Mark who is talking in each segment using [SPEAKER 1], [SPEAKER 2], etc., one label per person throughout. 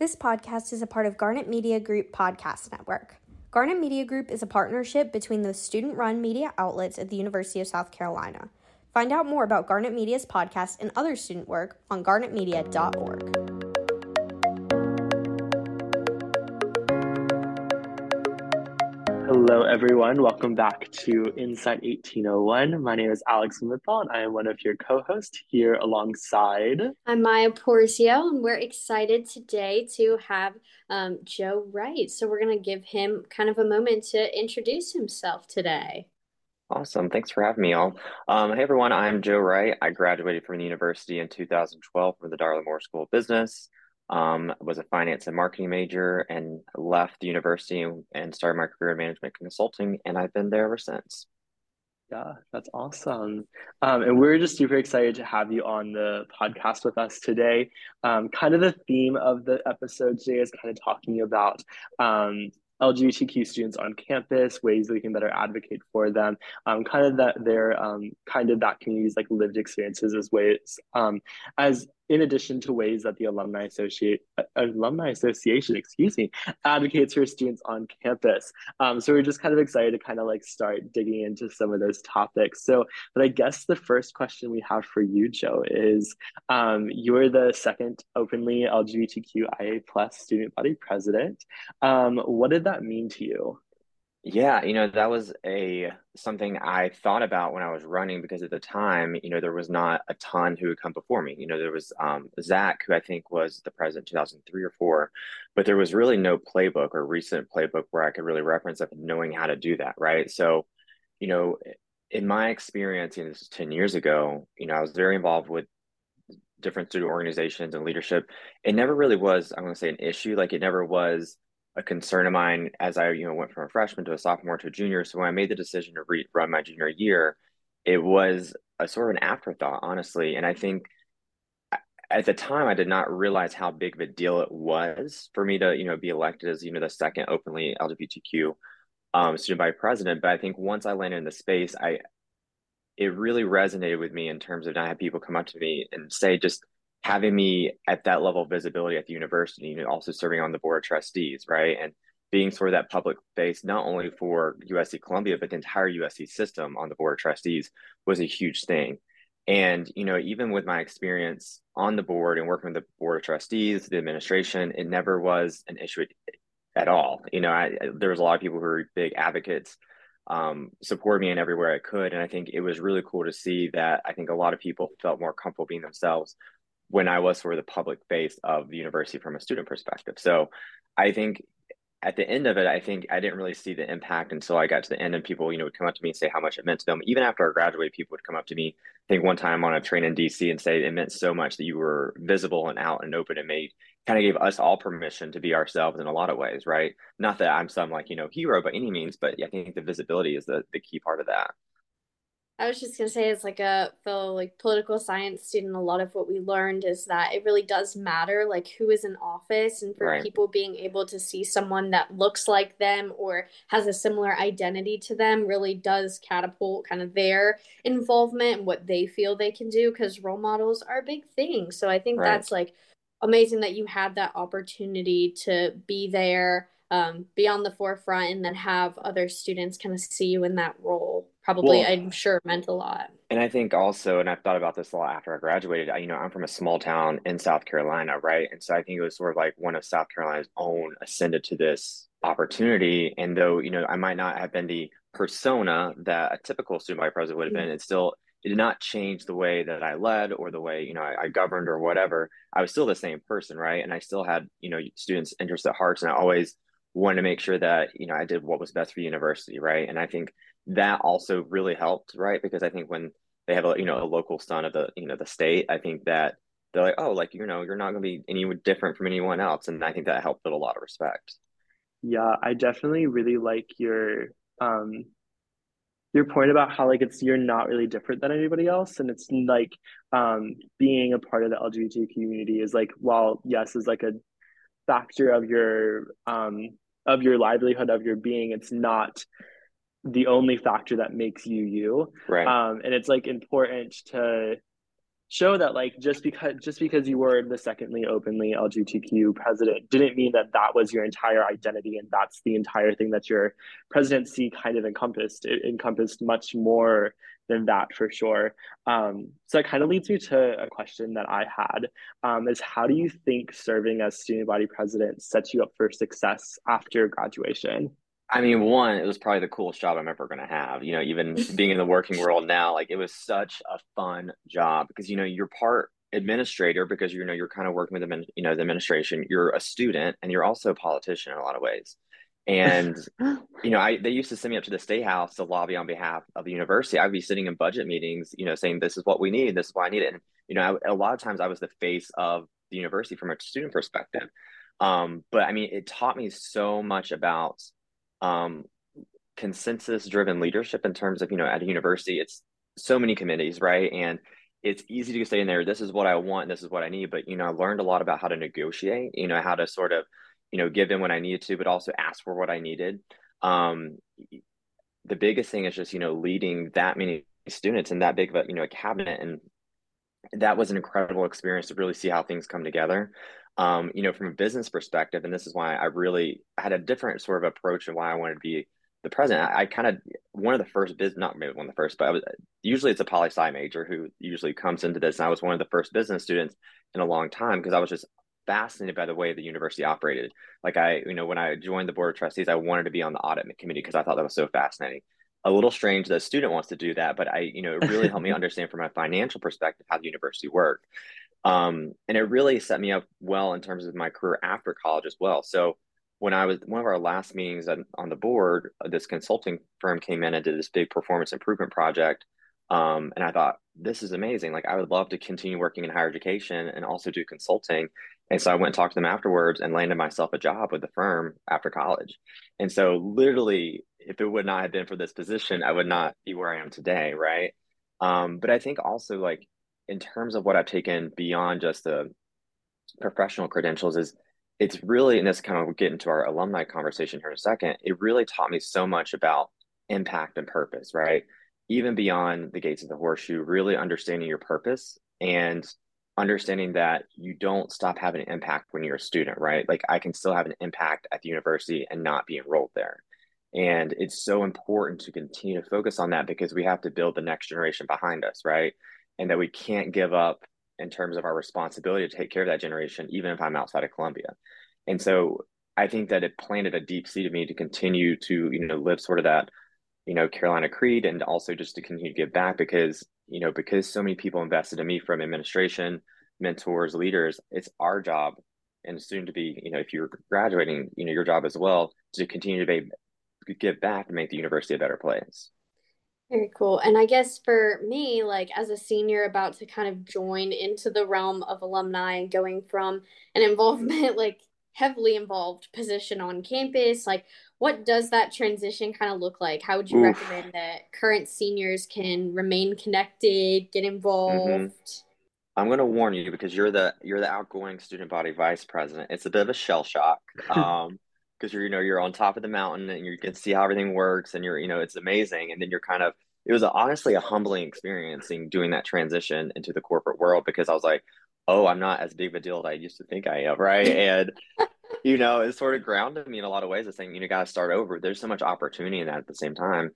[SPEAKER 1] This podcast is a part of Garnet Media Group Podcast Network. Garnet Media Group is a partnership between the student run media outlets at the University of South Carolina. Find out more about Garnet Media's podcast and other student work on garnetmedia.org.
[SPEAKER 2] Hello, everyone. Welcome back to Inside 1801. My name is Alex Smithall, and I am one of your co hosts here alongside.
[SPEAKER 3] I'm Maia Porzio, and we're excited today to have um, Joe Wright. So, we're going to give him kind of a moment to introduce himself today.
[SPEAKER 4] Awesome. Thanks for having me all. Um, hey, everyone. I'm Joe Wright. I graduated from the university in 2012 from the Darla Moore School of Business um, was a finance and marketing major and left the university and started my career in management consulting and i've been there ever since.
[SPEAKER 2] Yeah that's awesome. Um, and we're just super excited to have you on the podcast with us today. Um, kind of the theme of the episode today is kind of talking about um, LGBTQ students on campus, ways that we can better advocate for them, um, kind of that their um, kind of that community's like lived experiences as ways um, as in addition to ways that the alumni associate uh, alumni association excuse me advocates for students on campus. Um, so we're just kind of excited to kind of like start digging into some of those topics. So but i guess the first question we have for you joe is um, you're the second openly lgbtqia plus student body president. Um, what did that mean to you
[SPEAKER 4] yeah, you know, that was a something I thought about when I was running because at the time, you know, there was not a ton who would come before me. You know, there was um, Zach, who I think was the president 2003 or four, but there was really no playbook or recent playbook where I could really reference of knowing how to do that, right? So, you know, in my experience, you know, this is 10 years ago, you know, I was very involved with different student organizations and leadership. It never really was, I'm going to say, an issue. Like it never was a concern of mine as I, you know, went from a freshman to a sophomore to a junior. So when I made the decision to re- run my junior year, it was a sort of an afterthought, honestly. And I think at the time I did not realize how big of a deal it was for me to, you know, be elected as, you know, the second openly LGBTQ um, student body president. But I think once I landed in the space, I it really resonated with me in terms of not have people come up to me and say just having me at that level of visibility at the university, know, also serving on the board of trustees, right? And being sort of that public face, not only for USC Columbia, but the entire USC system on the board of trustees was a huge thing. And, you know, even with my experience on the board and working with the board of trustees, the administration, it never was an issue at all. You know, I, there was a lot of people who were big advocates, um, support me in everywhere I could. And I think it was really cool to see that I think a lot of people felt more comfortable being themselves when I was sort of the public face of the university from a student perspective. So I think at the end of it, I think I didn't really see the impact until I got to the end and people, you know, would come up to me and say how much it meant to them. Even after I graduated, people would come up to me. I think one time on a train in DC and say it meant so much that you were visible and out and open and made kind of gave us all permission to be ourselves in a lot of ways, right? Not that I'm some like, you know, hero by any means, but I think the visibility is the, the key part of that.
[SPEAKER 3] I was just gonna say, as like a fellow like political science student, a lot of what we learned is that it really does matter, like who is in office, and for right. people being able to see someone that looks like them or has a similar identity to them, really does catapult kind of their involvement and what they feel they can do. Because role models are a big thing. So I think right. that's like amazing that you had that opportunity to be there, um, be on the forefront, and then have other students kind of see you in that role probably well, i'm sure meant a lot.
[SPEAKER 4] And i think also and i've thought about this a lot after i graduated I, you know i'm from a small town in south carolina right? And so i think it was sort of like one of south carolina's own ascended to this opportunity. And though you know i might not have been the persona that a typical student body president would have been mm-hmm. it still it did not change the way that i led or the way you know I, I governed or whatever. I was still the same person right? And i still had you know students interests at hearts and i always wanted to make sure that you know i did what was best for university right and i think that also really helped, right? Because I think when they have a you know a local son of the you know the state, I think that they're like, oh, like you know, you're not going to be any different from anyone else, and I think that helped with a lot of respect.
[SPEAKER 2] Yeah, I definitely really like your um your point about how like it's you're not really different than anybody else, and it's like um being a part of the LGBT community is like while yes is like a factor of your um of your livelihood of your being, it's not the only factor that makes you you.
[SPEAKER 4] Right.
[SPEAKER 2] Um and it's like important to show that like just because just because you were the secondly openly LGBTQ president didn't mean that that was your entire identity and that's the entire thing that your presidency kind of encompassed. It encompassed much more than that for sure. Um, so it kind of leads me to a question that I had um, is how do you think serving as student body president sets you up for success after graduation?
[SPEAKER 4] I mean, one, it was probably the coolest job I'm ever going to have. You know, even being in the working world now, like it was such a fun job because, you know, you're part administrator because, you know, you're kind of working with the, you know, the administration, you're a student and you're also a politician in a lot of ways. And, you know, I, they used to send me up to the state house to lobby on behalf of the university. I'd be sitting in budget meetings, you know, saying, this is what we need. This is why I need it. And, you know, I, a lot of times I was the face of the university from a student perspective. Um, but I mean, it taught me so much about, um, consensus driven leadership in terms of you know at a university it's so many committees right? And it's easy to say in there this is what i want this is what i need but you know i learned a lot about how to negotiate you know how to sort of you know give in when i needed to but also ask for what i needed. Um the biggest thing is just you know leading that many students and that big of a you know a cabinet and that was an incredible experience to really see how things come together um, you know, from a business perspective, and this is why I really had a different sort of approach and why I wanted to be the president. I, I kind of one of the first business, not maybe one of the first, but I was usually it's a poli sci major who usually comes into this, and I was one of the first business students in a long time because I was just fascinated by the way the university operated. Like I, you know, when I joined the board of trustees, I wanted to be on the audit committee because I thought that was so fascinating. A little strange that a student wants to do that, but I, you know, it really helped me understand from a financial perspective how the university worked. Um, and it really set me up well in terms of my career after college as well. So when I was one of our last meetings on, on the board, uh, this consulting firm came in and did this big performance improvement project. Um, and I thought, this is amazing. Like, I would love to continue working in higher education and also do consulting. And so I went and talked to them afterwards and landed myself a job with the firm after college. And so, literally, if it would not have been for this position, I would not be where I am today. Right. Um, but I think also, like, in terms of what I've taken beyond just the professional credentials is it's really, and this kind of get into our alumni conversation here in a second, it really taught me so much about impact and purpose, right? Even beyond the gates of the horseshoe, really understanding your purpose and understanding that you don't stop having an impact when you're a student, right? Like I can still have an impact at the university and not be enrolled there. And it's so important to continue to focus on that because we have to build the next generation behind us, right? And that we can't give up in terms of our responsibility to take care of that generation, even if I'm outside of Columbia. And so I think that it planted a deep seed of me to continue to, you know, live sort of that, you know, Carolina creed and also just to continue to give back because, you know, because so many people invested in me from administration, mentors, leaders, it's our job and soon to be, you know, if you're graduating, you know, your job as well to continue to be, give back and make the university a better place.
[SPEAKER 3] Very cool. And I guess for me, like as a senior about to kind of join into the realm of alumni and going from an involvement, like heavily involved position on campus, like what does that transition kind of look like? How would you Oof. recommend that current seniors can remain connected, get mm-hmm. involved? Mm-hmm.
[SPEAKER 4] I'm going to warn you because you're the you're the outgoing student body vice president. It's a bit of a shell shock. Um, because you're you know you're on top of the mountain and you can see how everything works and you're you know it's amazing. And then you're kind of it was honestly a humbling experiencing doing that transition into the corporate world because I was like oh I'm not as big of a deal as I used to think I am right? And you know it sort of grounded me in a lot of ways of saying you know got to start over. There's so much opportunity in that at the same time.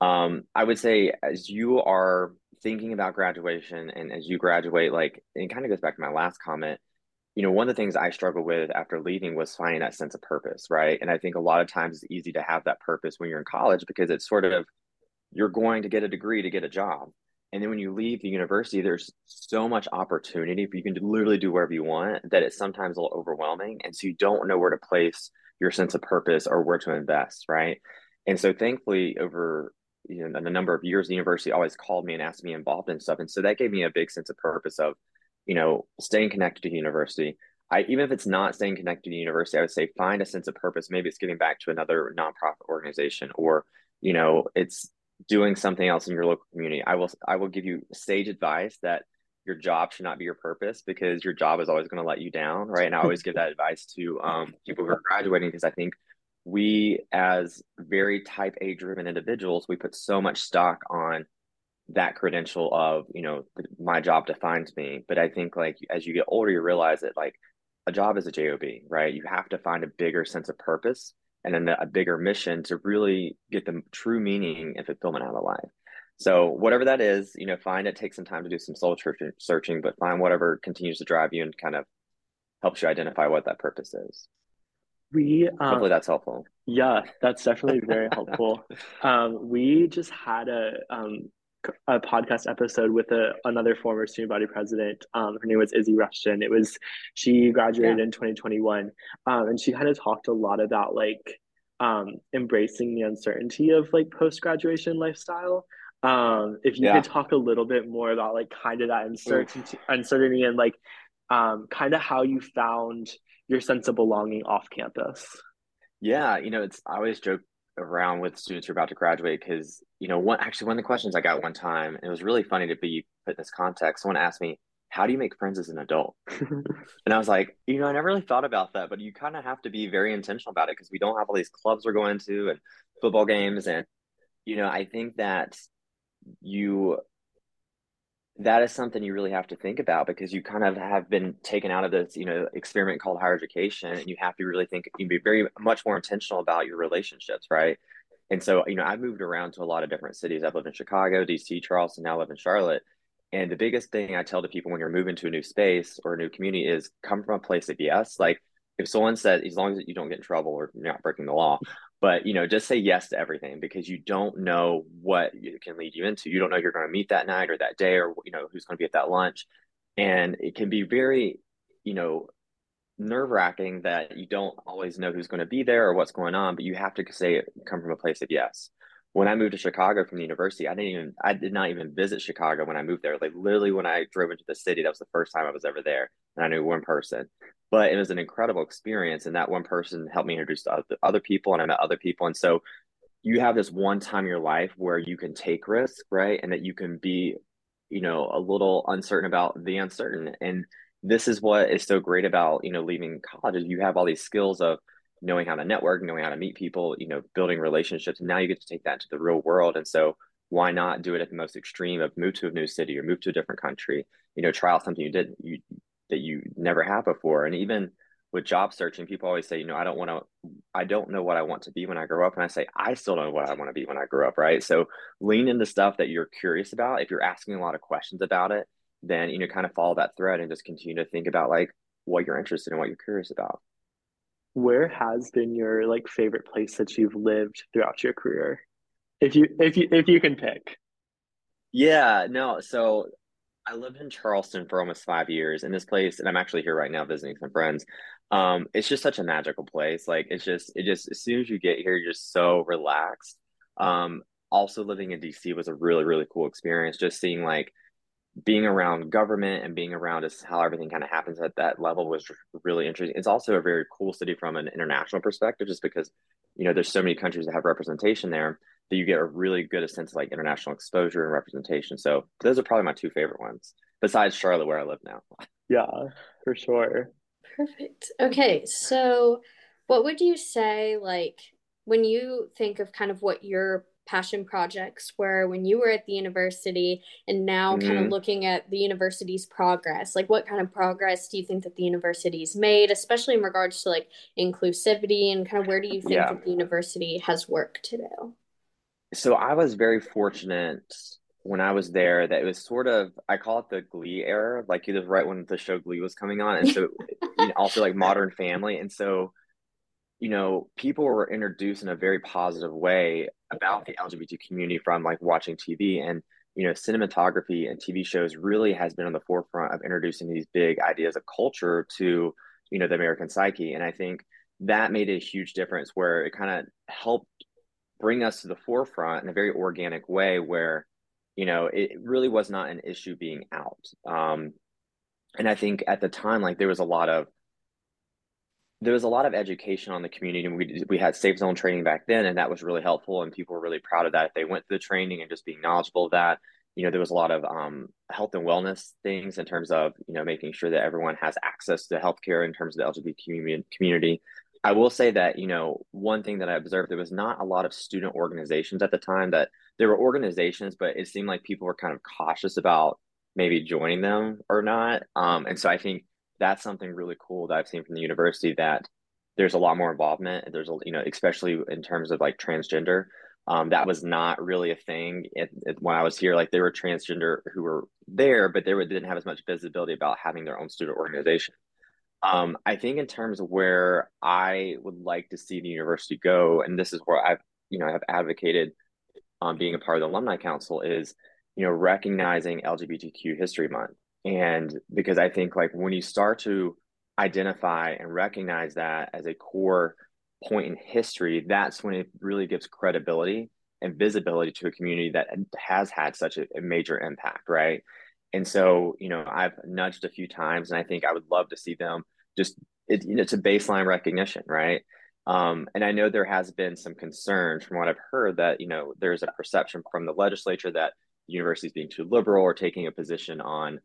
[SPEAKER 4] Um, I would say as you are thinking about graduation and as you graduate like it kind of goes back to my last comment you know, one of the things I struggled with after leaving was finding that sense of purpose, right? And I think a lot of times it's easy to have that purpose when you're in college because it's sort of you're going to get a degree to get a job. And then when you leave the university, there's so much opportunity you can literally do whatever you want that it's sometimes a little overwhelming. And so you don't know where to place your sense of purpose or where to invest, right? And so thankfully, over you know, the number of years, the university always called me and asked me involved in stuff. And so that gave me a big sense of purpose of you know, staying connected to the university. I even if it's not staying connected to the university, I would say find a sense of purpose. Maybe it's giving back to another nonprofit organization, or you know, it's doing something else in your local community. I will I will give you sage advice that your job should not be your purpose because your job is always going to let you down, right? And I always give that advice to um, people who are graduating because I think we, as very type A driven individuals, we put so much stock on that credential of you know my job defines me. But i think like as you get older you realize that like a job is a job right? You have to find a bigger sense of purpose and then a bigger mission to really get the true meaning and fulfillment out of life. So whatever that is you know find it take some time to do some soul searching but find whatever continues to drive you and kind of helps you identify what that purpose is.
[SPEAKER 2] We
[SPEAKER 4] um, hopefully that's helpful.
[SPEAKER 2] Yeah that's definitely very helpful. Um, we just had a um, a podcast episode with a, another former student body president. Um, her name was Izzy Rushton. It was she graduated yeah. in 2021, um, and she kind of talked a lot about like um, embracing the uncertainty of like post graduation lifestyle. Um, if you yeah. could talk a little bit more about like kind of that uncertainty, uncertainty, and like um, kind of how you found your sense of belonging off campus.
[SPEAKER 4] Yeah, you know, it's I always joke around with students who are about to graduate because you know one actually one of the questions i got one time and it was really funny to be put in this context someone asked me how do you make friends as an adult? And i was like you know i never really thought about that but you kind of have to be very intentional about it because we don't have all these clubs we're going to and football games and you know i think that you that is something you really have to think about because you kind of have been taken out of this, you know, experiment called higher education, and you have to really think you can be very much more intentional about your relationships, right? And so, you know, I've moved around to a lot of different cities. I've lived in Chicago, DC, Charleston, now I live in Charlotte. And the biggest thing I tell to people when you're moving to a new space or a new community is come from a place of yes. Like if someone says, as long as you don't get in trouble or you're not breaking the law, but you know just say yes to everything because you don't know what it can lead you into you don't know you're going to meet that night or that day or you know who's going to be at that lunch and it can be very you know nerve wracking that you don't always know who's going to be there or what's going on but you have to say come from a place of yes when I moved to Chicago from the university, I didn't even I did not even visit Chicago when I moved there. Like literally when I drove into the city, that was the first time I was ever there. And I knew one person. But it was an incredible experience. And that one person helped me introduce to other people and I met other people. And so you have this one time in your life where you can take risk, right? And that you can be, you know, a little uncertain about the uncertain. And this is what is so great about, you know, leaving college is you have all these skills of knowing how to network, knowing how to meet people, you know, building relationships. And now you get to take that into the real world. And so why not do it at the most extreme of move to a new city or move to a different country, you know, try out something you did you that you never have before. And even with job searching, people always say, you know, I don't want to, I don't know what I want to be when I grow up. And I say, I still don't know what I want to be when I grow up. Right. So lean into stuff that you're curious about. If you're asking a lot of questions about it, then, you know, kind of follow that thread and just continue to think about like what you're interested in, what you're curious about
[SPEAKER 2] where has been your like favorite place that you've lived throughout your career if you if you if you can pick
[SPEAKER 4] yeah no so i lived in charleston for almost five years in this place and i'm actually here right now visiting some friends um it's just such a magical place like it's just it just as soon as you get here you're just so relaxed um also living in dc was a really really cool experience just seeing like being around government and being around is how everything kind of happens at that level was really interesting. It's also a very cool city from an international perspective, just because you know there's so many countries that have representation there that you get a really good sense of like international exposure and representation. So those are probably my two favorite ones, besides Charlotte, where I live now.
[SPEAKER 2] Yeah, for sure.
[SPEAKER 3] Perfect. Okay, so what would you say like when you think of kind of what your passion projects were when you were at the university and now mm-hmm. kind of looking at the university's progress like what kind of progress do you think that the university's made especially in regards to like inclusivity and kind of where do you think yeah. that the university has work to do
[SPEAKER 4] so i was very fortunate when I was there that it was sort of I call it the Glee era, like it was right when the show Glee was coming on, and so you know, also like Modern Family, and so you know, people were introduced in a very positive way about the LGBT community from like watching TV and you know, cinematography and TV shows really has been on the forefront of introducing these big ideas of culture to, you know, the American psyche. And I think that made a huge difference where it kind of helped bring us to the forefront in a very organic way where, you know, it really was not an issue being out. Um, and I think at the time, like there was a lot of there was a lot of education on the community. And we, we had safe zone training back then and that was really helpful and people were really proud of that. If they went through the training and just being knowledgeable of that. You know there was a lot of um, health and wellness things in terms of you know making sure that everyone has access to healthcare in terms of the lgbt community I will say that, you know, one thing that I observed, there was not a lot of student organizations at the time that there were organizations, but it seemed like people were kind of cautious about maybe joining them or not. Um, and so I think that's something really cool that I've seen from the university that there's a lot more involvement. There's a, you know, especially in terms of like transgender. Um, that was not really a thing it, it, when I was here. Like there were transgender who were there, but they were, didn't have as much visibility about having their own student organization. Um, I think in terms of where I would like to see the university go, and this is where I've you know I've advocated um, being a part of the alumni council is you know recognizing LGBTQ History Month, and because I think like when you start to identify and recognize that as a core point in history, that's when it really gives credibility and visibility to a community that has had such a, a major impact, right? And so, you know, I've nudged a few times, and I think I would love to see them just it, you know, it's a baseline recognition, right? Um, and I know there has been some concern from what I've heard that you know there's a perception from the legislature that the university is being too liberal or taking a position on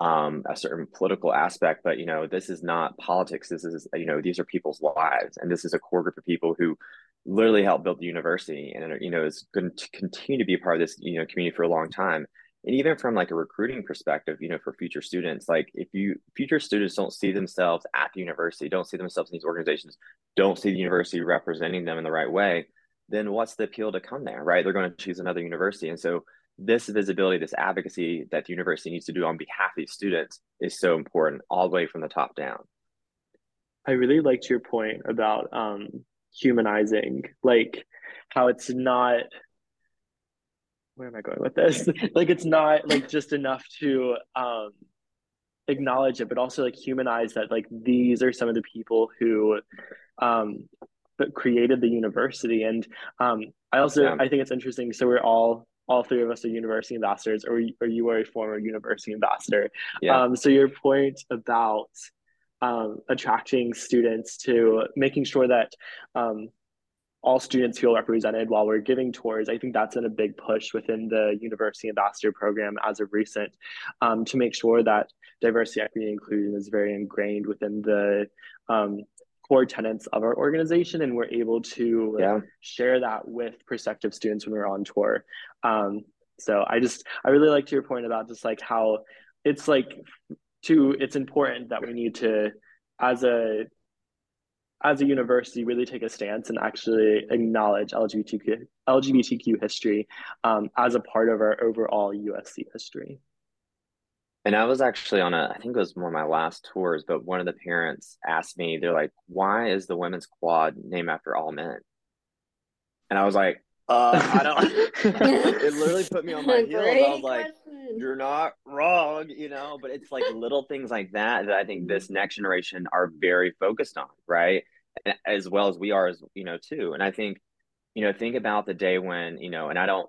[SPEAKER 4] um, a certain political aspect. But you know, this is not politics. This is you know these are people's lives, and this is a core group of people who literally helped build the university, and you know is going to continue to be a part of this you know community for a long time and even from like a recruiting perspective you know for future students like if you future students don't see themselves at the university don't see themselves in these organizations don't see the university representing them in the right way then what's the appeal to come there right? They're going to choose another university. And so this visibility this advocacy that the university needs to do on behalf of these students is so important all the way from the top down.
[SPEAKER 2] I really liked your point about um humanizing like how it's not where am I going with this? like it's not like just enough to um acknowledge it, but also like humanize that like these are some of the people who um created the university. And um I also yeah. I think it's interesting. So we're all all three of us are university ambassadors, or or you are a former university ambassador. Yeah. Um, so your point about um, attracting students to making sure that um, all students feel represented while we're giving tours. I think that's been a big push within the University Ambassador Program as of recent um, to make sure that diversity, equity, and inclusion is very ingrained within the um, core tenets of our organization, and we're able to yeah. share that with prospective students when we're on tour. Um, so I just I really liked your point about just like how it's like to it's important that we need to as a as a university really take a stance and actually acknowledge LGBTQ, LGBTQ history um, as a part of our overall USC history.
[SPEAKER 4] And I was actually on a, I think it was one of my last tours, but one of the parents asked me, they're like, why is the women's quad named after all men? And I was like, uh, I don't, it literally put me on my heels. I was like, you're not wrong, you know, but it's like little things like that that I think this next generation are very focused on, right? As well as we are, as you know, too. And I think, you know, think about the day when, you know, and I don't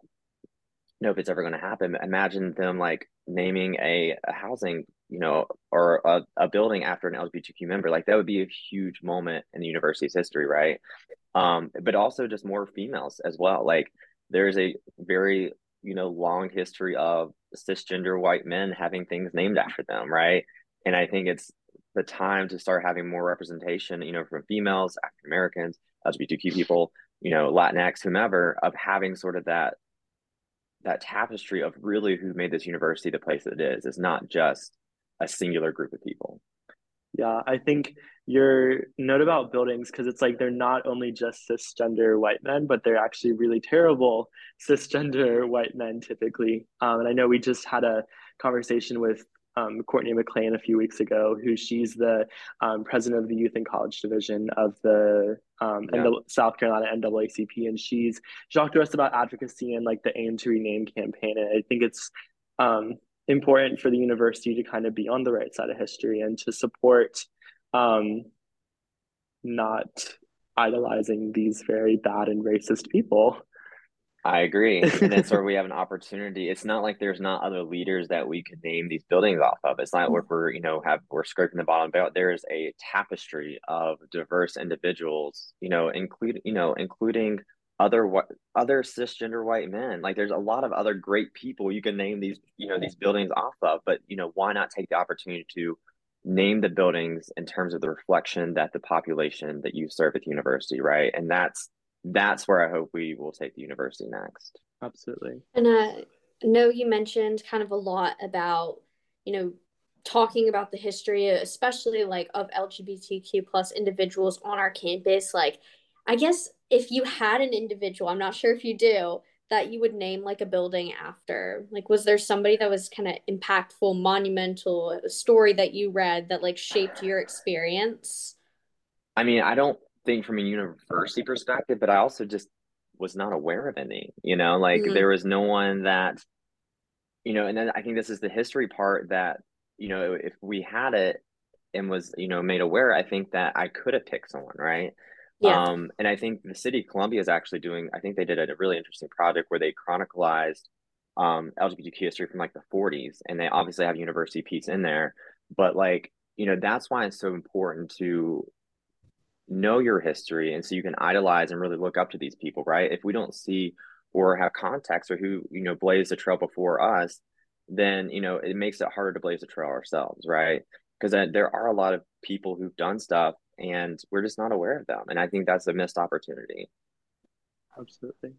[SPEAKER 4] know if it's ever going to happen. Imagine them like naming a, a housing, you know, or a, a building after an LGBTQ member. Like that would be a huge moment in the university's history, right? Um, but also just more females as well. Like there's a very you know long history of cisgender white men having things named after them right and i think it's the time to start having more representation you know from females african americans lgbtq people you know latinx whomever of having sort of that that tapestry of really who made this university the place that it is it's not just a singular group of people
[SPEAKER 2] yeah i think your note about buildings because it's like they're not only just cisgender white men, but they're actually really terrible cisgender white men typically. Um, and I know we just had a conversation with um, Courtney McLean a few weeks ago, who she's the um, president of the Youth and College Division of the um, yeah. the South Carolina NAACP, and she's she talked to us about advocacy and like the Aim to Rename campaign. And I think it's um, important for the university to kind of be on the right side of history and to support um, not idolizing these very bad and racist people.
[SPEAKER 4] I agree. And it's where we have an opportunity. It's not like there's not other leaders that we could name these buildings off of. It's not where we're, you know, have we're scraping the bottom out. There is a tapestry of diverse individuals, you know, include you know, including other what other cisgender white men. Like there's a lot of other great people you can name these, you know, these buildings off of. But you know, why not take the opportunity to name the buildings in terms of the reflection that the population that you serve at the university, right? And that's that's where I hope we will take the university next.
[SPEAKER 2] Absolutely.
[SPEAKER 3] And uh, I know you mentioned kind of a lot about, you know, talking about the history, especially like of LGBTQ plus individuals on our campus. Like, I guess if you had an individual, I'm not sure if you do, that you would name like a building after? Like, was there somebody that was kind of impactful, monumental, a story that you read that like shaped your experience?
[SPEAKER 4] I mean, I don't think from a university perspective, but I also just was not aware of any, you know, like mm-hmm. there was no one that, you know, and then I think this is the history part that, you know, if we had it and was, you know, made aware, I think that I could have picked someone, right? Yeah. Um, and I think the city of Columbia is actually doing, I think they did a really interesting project where they chronicalized um, LGBTQ history from like the 40s. And they obviously have university piece in there. But like, you know, that's why it's so important to know your history. And so you can idolize and really look up to these people, right? If we don't see or have context or who, you know, blazed the trail before us, then, you know, it makes it harder to blaze the trail ourselves, right? Because uh, there are a lot of people who've done stuff and we're just not aware of them. And I think that's a missed opportunity.
[SPEAKER 2] Absolutely.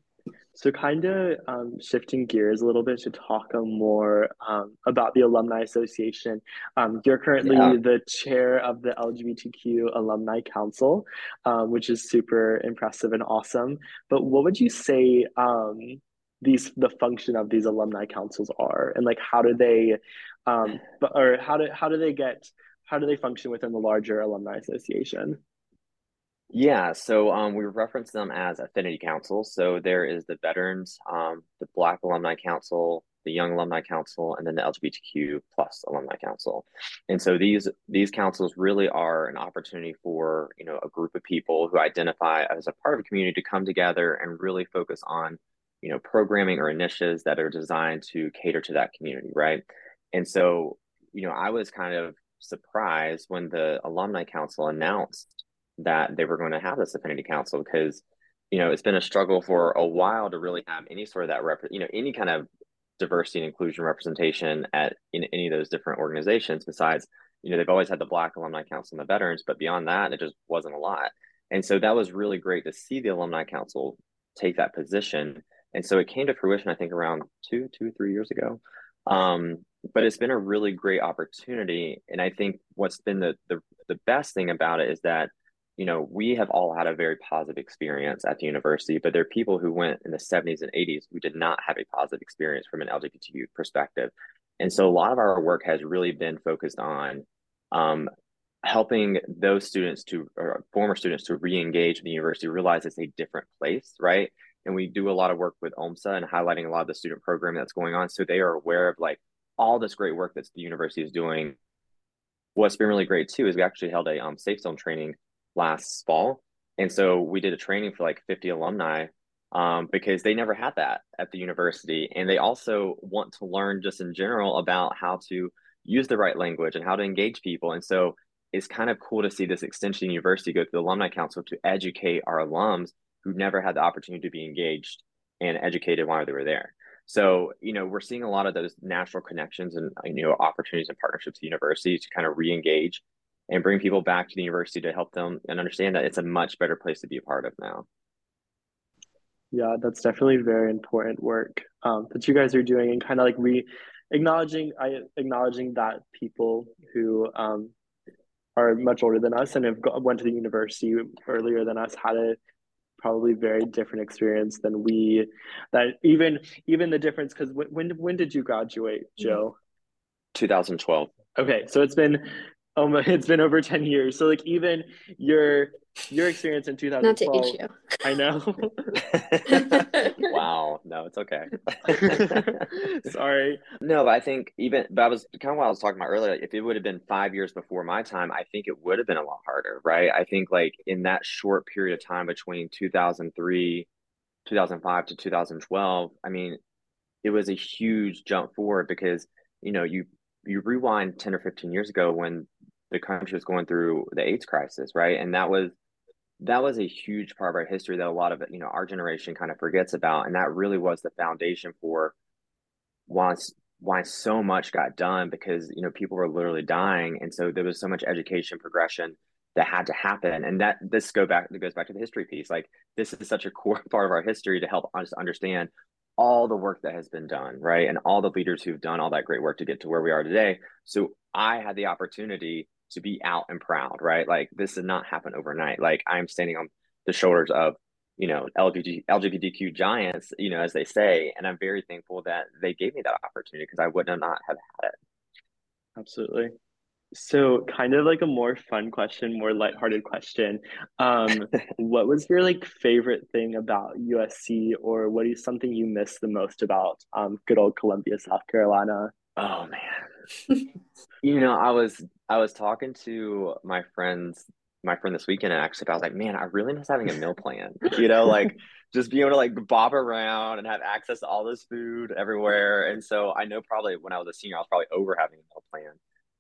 [SPEAKER 2] So, kind of um, shifting gears a little bit to talk more um, about the Alumni Association. Um, you're currently yeah. the chair of the LGBTQ Alumni Council, um, which is super impressive and awesome. But what would you say um, these the function of these alumni councils are, and like how do they, um, or how do how do they get how do they function within the larger alumni association?
[SPEAKER 4] Yeah, so um, we reference them as affinity councils. So there is the veterans, um, the Black Alumni Council, the Young Alumni Council, and then the LGBTQ plus Alumni Council. And so these these councils really are an opportunity for you know a group of people who identify as a part of a community to come together and really focus on you know programming or initiatives that are designed to cater to that community, right? And so you know I was kind of surprised when the alumni council announced that they were going to have this affinity council because you know it's been a struggle for a while to really have any sort of that rep you know any kind of diversity and inclusion representation at in any of those different organizations besides you know they've always had the black alumni council and the veterans but beyond that it just wasn't a lot. And so that was really great to see the alumni council take that position. And so it came to fruition i think around two two three years ago. Um, but it's been a really great opportunity. And I think what's been the, the, the best thing about it is that, you know, we have all had a very positive experience at the university, but there are people who went in the 70s and 80s who did not have a positive experience from an LGBTQ perspective. And so a lot of our work has really been focused on um, helping those students to, or former students to re-engage in the university, realize it's a different place, right? And we do a lot of work with OMSA and highlighting a lot of the student program that's going on. So they are aware of like all this great work that the university is doing. What's been really great too is we actually held a um, safe zone training last fall, and so we did a training for like 50 alumni um, because they never had that at the university, and they also want to learn just in general about how to use the right language and how to engage people, and so it's kind of cool to see this extension university go to the alumni council to educate our alums who never had the opportunity to be engaged and educated while they were there. So, you know, we're seeing a lot of those natural connections and, you know, opportunities and partnerships with universities to kind of re-engage and bring people back to the university to help them and understand that it's a much better place to be a part of now.
[SPEAKER 2] Yeah, that's definitely very important work um, that you guys are doing and kind of like re acknowledging I acknowledging that people who um, are much older than us and have went to the university earlier than us had a probably very different experience than we that even even the difference because when, when when did you graduate joe
[SPEAKER 4] 2012
[SPEAKER 2] okay so it's been um it's been over 10 years. So like even your your experience in 2012 Not to age you. i know.
[SPEAKER 4] Wow. No it's okay.
[SPEAKER 2] Sorry.
[SPEAKER 4] No but i think even that was kind of what i was talking about earlier if it would have been five years before my time i think it would have been a lot harder right? I think like in that short period of time between 2003 2005 to 2012 i mean it was a huge jump forward because you know you you rewind 10 or 15 years ago when the country was going through the AIDS crisis, right? And that was that was a huge part of our history that a lot of you know our generation kind of forgets about, and that really was the foundation for once why so much got done because you know people were literally dying and so there was so much education progression that had to happen and that this go back goes back to the history piece like this is such a core part of our history to help us understand all the work that has been done right and all the leaders who've done all that great work to get to where we are today so i had the opportunity to be out and proud right like this did not happen overnight like i'm standing on the shoulders of you know LGBT, lgbtq giants you know as they say and i'm very thankful that they gave me that opportunity because i would not have had it
[SPEAKER 2] absolutely so kind of like a more fun question, more lighthearted question. Um, what was your like favorite thing about USC or what is something you miss the most about um good old Columbia, South Carolina?
[SPEAKER 4] Oh man. you know, I was I was talking to my friends my friend this weekend and actually I was like, man, I really miss having a meal plan. You know, like just being able to like bob around and have access to all this food everywhere. And so I know probably when I was a senior, I was probably over having a meal plan.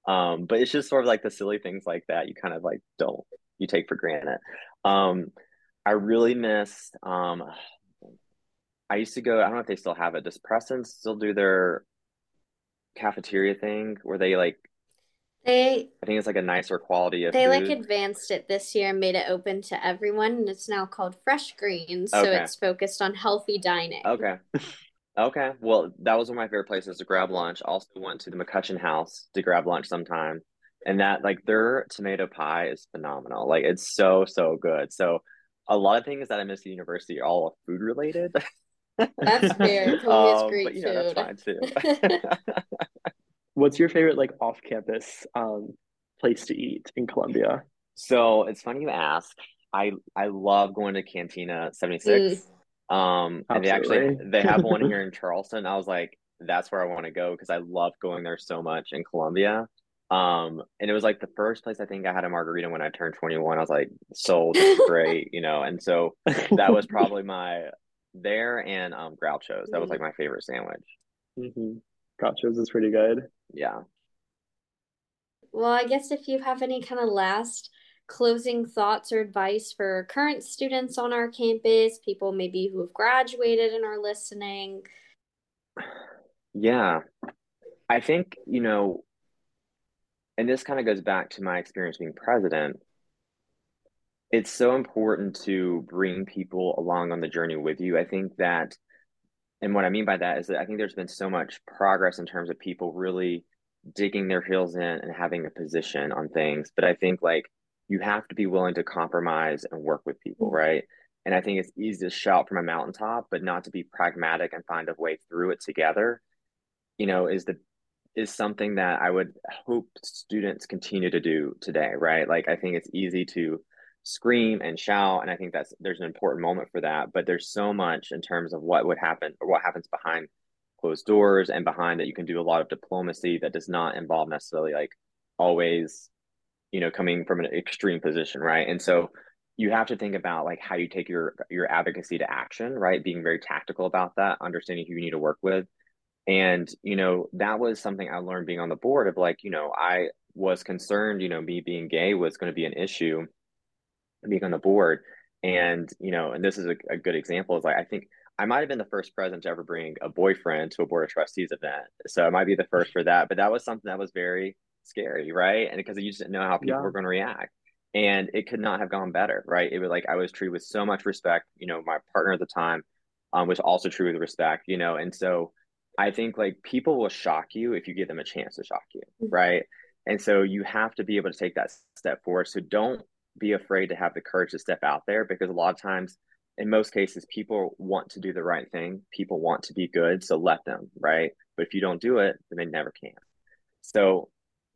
[SPEAKER 4] Um, but it's just sort of like the silly things like that you kind of like don't you take for granted. Um, I really miss um I used to go, I don't know if they still have it. Does Preston still do their cafeteria thing where they like
[SPEAKER 3] they
[SPEAKER 4] I think it's like a nicer quality of
[SPEAKER 3] they
[SPEAKER 4] food.
[SPEAKER 3] like advanced it this year and made it open to everyone and it's now called Fresh Greens. So it's focused on healthy dining.
[SPEAKER 4] Okay. Okay. Well, that was one of my favorite places to grab lunch. Also went to the McCutcheon House to grab lunch sometime. And that like their tomato pie is phenomenal. Like it's so, so good. So a lot of things that I miss at university are all food related.
[SPEAKER 3] That's fair. Columbia is great
[SPEAKER 4] but you know, that's fine too.
[SPEAKER 2] What's your favorite like off-campus um place to eat in Columbia?
[SPEAKER 4] So it's funny you ask. I I love going to Cantina 76. Um, and they actually they have one here in Charleston. I was like, that's where I want to go because I love going there so much in Columbia. Um, and it was like the first place I think I had a margarita when I turned 21. I was like, sold, great, you know. And so that was probably my there and um Groucho's. That was like my favorite sandwich.
[SPEAKER 2] hmm Groucho's is pretty good.
[SPEAKER 4] Yeah.
[SPEAKER 3] Well, I guess if you have any kind of last closing thoughts or advice for current students on our campus, people maybe who have graduated and are listening.
[SPEAKER 4] Yeah. I think, you know, and this kind of goes back to my experience being president. It's so important to bring people along on the journey with you. I think that, and what I mean by that is that I think there's been so much progress in terms of people really digging their heels in and having a position on things. But I think like you have to be willing to compromise and work with people, mm-hmm. right? And I think it's easy to shout from a mountaintop, but not to be pragmatic and find a way through it together, you know, is the is something that I would hope students continue to do today, right? Like I think it's easy to scream and shout, and I think that's there's an important moment for that, but there's so much in terms of what would happen or what happens behind closed doors and behind that you can do a lot of diplomacy that does not involve necessarily like always, you know, coming from an extreme position, right? And so you have to think about like how you take your your advocacy to action, right? Being very tactical about that, understanding who you need to work with and, you know, that was something I learned being on the board of like, you know, I was concerned, you know, me being gay was going to be an issue being on the board. And, you know, and this is a, a good example is like, I think I might have been the first president to ever bring a boyfriend to a board of trustees event. So I might be the first for that. But that was something that was very scary, right? And because you just didn't know how people
[SPEAKER 2] Yeah.
[SPEAKER 4] were going to react. And it could not have gone better, right? It was like I was treated with so much respect. You know, my partner at the time um, was also treated with respect, you know, and so I think like people will shock you if you give them a chance to shock you,
[SPEAKER 3] Mhm.
[SPEAKER 4] right? And so you have to be able to take that step forward. So don't be afraid to have the courage to step out there because a lot of times, in most cases, people want to do the right thing. People want to be good. So let them, right? But if you don't do it, then they never can. So,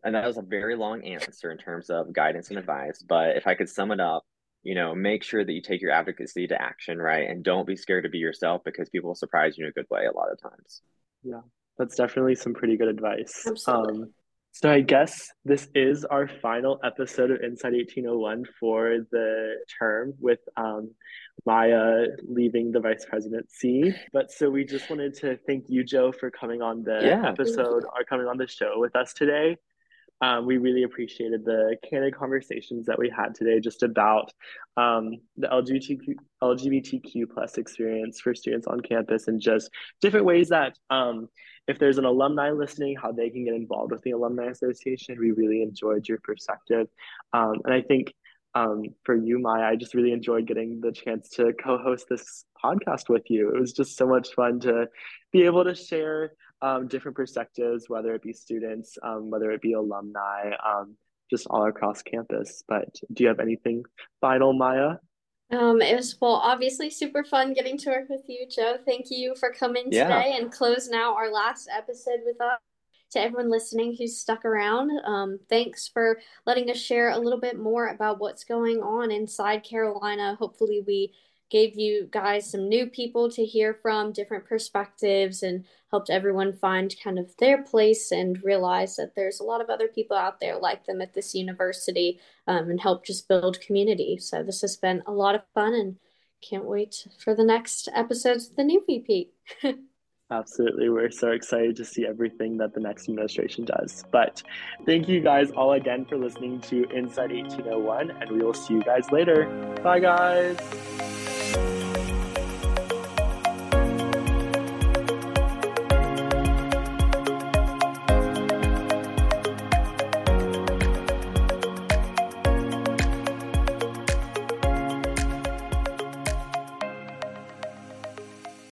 [SPEAKER 4] and that was a very long answer in terms of guidance and advice. But if I could sum it up, you know, make sure that you take your advocacy to action, right? And don't be scared to be yourself because people will surprise you in a good way a lot of times.
[SPEAKER 2] Yeah that's definitely some pretty good advice.
[SPEAKER 3] Absolutely.
[SPEAKER 2] Um, so I guess this is our final episode of Inside 1801 for the term with um, Maia leaving the vice presidency. But so we just wanted to thank you, Joe, for coming on the
[SPEAKER 4] Yeah.
[SPEAKER 2] episode or coming on the show with us today. Um, we really appreciated the candid conversations that we had today just about um, the LGBTQ, LGBTQ plus experience for students on campus and just different ways that um, if there's an alumni listening, how they can get involved with the Alumni Association. We really enjoyed your perspective. Um, and I think um, for you, Maia, I just really enjoyed getting the chance to co host this podcast with you. It was just so much fun to be able to share um, different perspectives, whether it be students, um, whether it be alumni, um, just all across campus. But do you have anything final, Maia?
[SPEAKER 3] Um, it was well, obviously super fun getting to work with you, Joe. Thank you for coming yeah. today and close now our last episode with us to everyone listening who's stuck around. Um, thanks for letting us share a little bit more about what's going on inside Carolina. Hopefully, we gave you guys some new people to hear from, different perspectives, and helped everyone find kind of their place and realize that there's a lot of other people out there like them at this university um, and help just build community. So, this has been a lot of fun and can't wait for the next episodes of the new VP.
[SPEAKER 2] Absolutely. We're so excited to see everything that the next administration does. But thank you guys all again for listening to Inside 1801, and we will see you guys later. Bye, guys.